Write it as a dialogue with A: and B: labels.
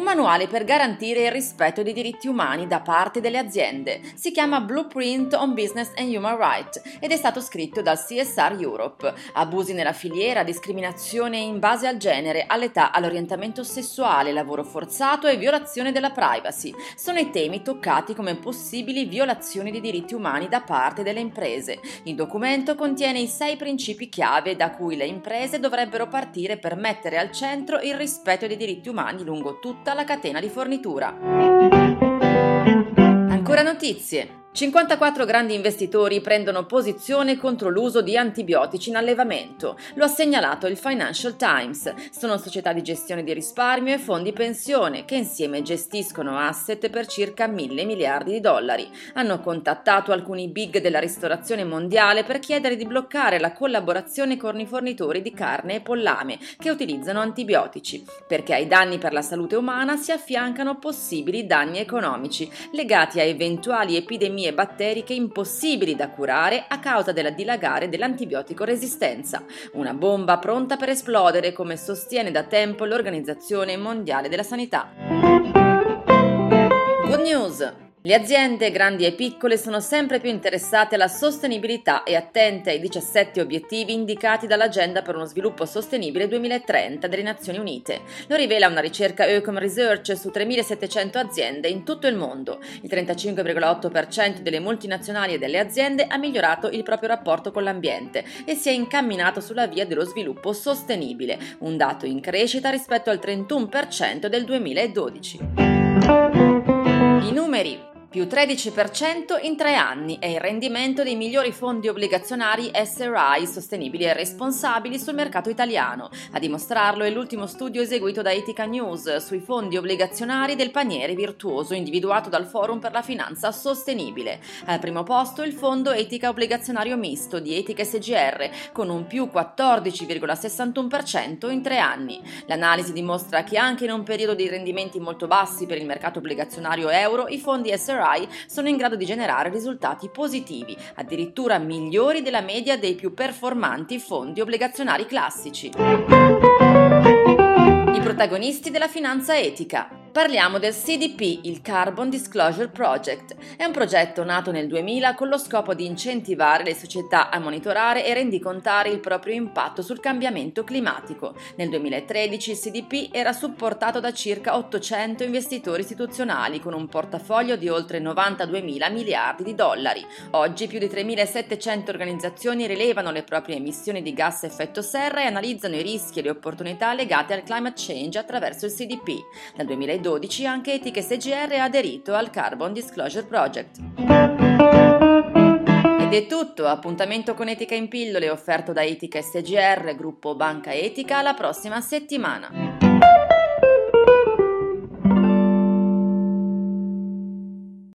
A: un manuale per garantire il rispetto dei diritti umani da parte delle aziende. Si chiama Blueprint on Business and Human Rights ed è stato scritto dal CSR Europe. Abusi nella filiera, discriminazione in base al genere, all'età, all'orientamento sessuale, lavoro forzato e violazione della privacy. Sono i temi toccati come possibili violazioni dei diritti umani da parte delle imprese. Il documento contiene i sei principi chiave da cui le imprese dovrebbero partire per mettere al centro il rispetto dei diritti umani lungo tutto tutta la catena di fornitura. Ancora notizie. 54 grandi investitori prendono posizione contro l'uso di antibiotici in allevamento. Lo ha segnalato il Financial Times. Sono società di gestione di risparmio e fondi pensione che insieme gestiscono asset per circa mille miliardi di dollari. Hanno contattato alcuni big della ristorazione mondiale per chiedere di bloccare la collaborazione con i fornitori di carne e pollame che utilizzano antibiotici, perché ai danni per la salute umana si affiancano possibili danni economici legati a eventuali epidemie epidemie batteriche impossibili da curare a causa del dilagare dell'antibiotico resistenza, una bomba pronta per esplodere come sostiene da tempo l'Organizzazione Mondiale della Sanità. Good news! Le aziende, grandi e piccole, sono sempre più interessate alla sostenibilità e attente ai 17 obiettivi indicati dall'Agenda per uno sviluppo sostenibile 2030 delle Nazioni Unite. Lo rivela una ricerca Ecom Research su 3.700 aziende in tutto il mondo. Il 35,8% delle multinazionali e delle aziende ha migliorato il proprio rapporto con l'ambiente e si è incamminato sulla via dello sviluppo sostenibile, un dato in crescita rispetto al 31% del 2012. I numeri più 13% in tre anni è il rendimento dei migliori fondi obbligazionari SRI sostenibili e responsabili sul mercato italiano. A dimostrarlo è l'ultimo studio eseguito da Etica News sui fondi obbligazionari del paniere virtuoso individuato dal Forum per la Finanza Sostenibile. Al primo posto il fondo Etica Obbligazionario Misto di Etica SGR con un più 14,61% in tre anni. L'analisi dimostra che anche in un periodo di rendimenti molto bassi per il mercato obbligazionario euro i fondi SRI RAI sono in grado di generare risultati positivi, addirittura migliori della media dei più performanti fondi obbligazionari classici. I protagonisti della finanza etica. Parliamo del CDP, il Carbon Disclosure Project. È un progetto nato nel 2000 con lo scopo di incentivare le società a monitorare e rendicontare il proprio impatto sul cambiamento climatico. Nel 2013 il CDP era supportato da circa 800 investitori istituzionali con un portafoglio di oltre 92 mila miliardi di dollari. Oggi più di 3.700 organizzazioni rilevano le proprie emissioni di gas effetto serra e analizzano i rischi e le opportunità legate al climate change attraverso il CDP. Dal 2012 2012 anche Etica SGR ha aderito al Carbon Disclosure Project. Ed è tutto, appuntamento con Etica in pillole offerto da Etica SGR, gruppo Banca Etica, la prossima settimana.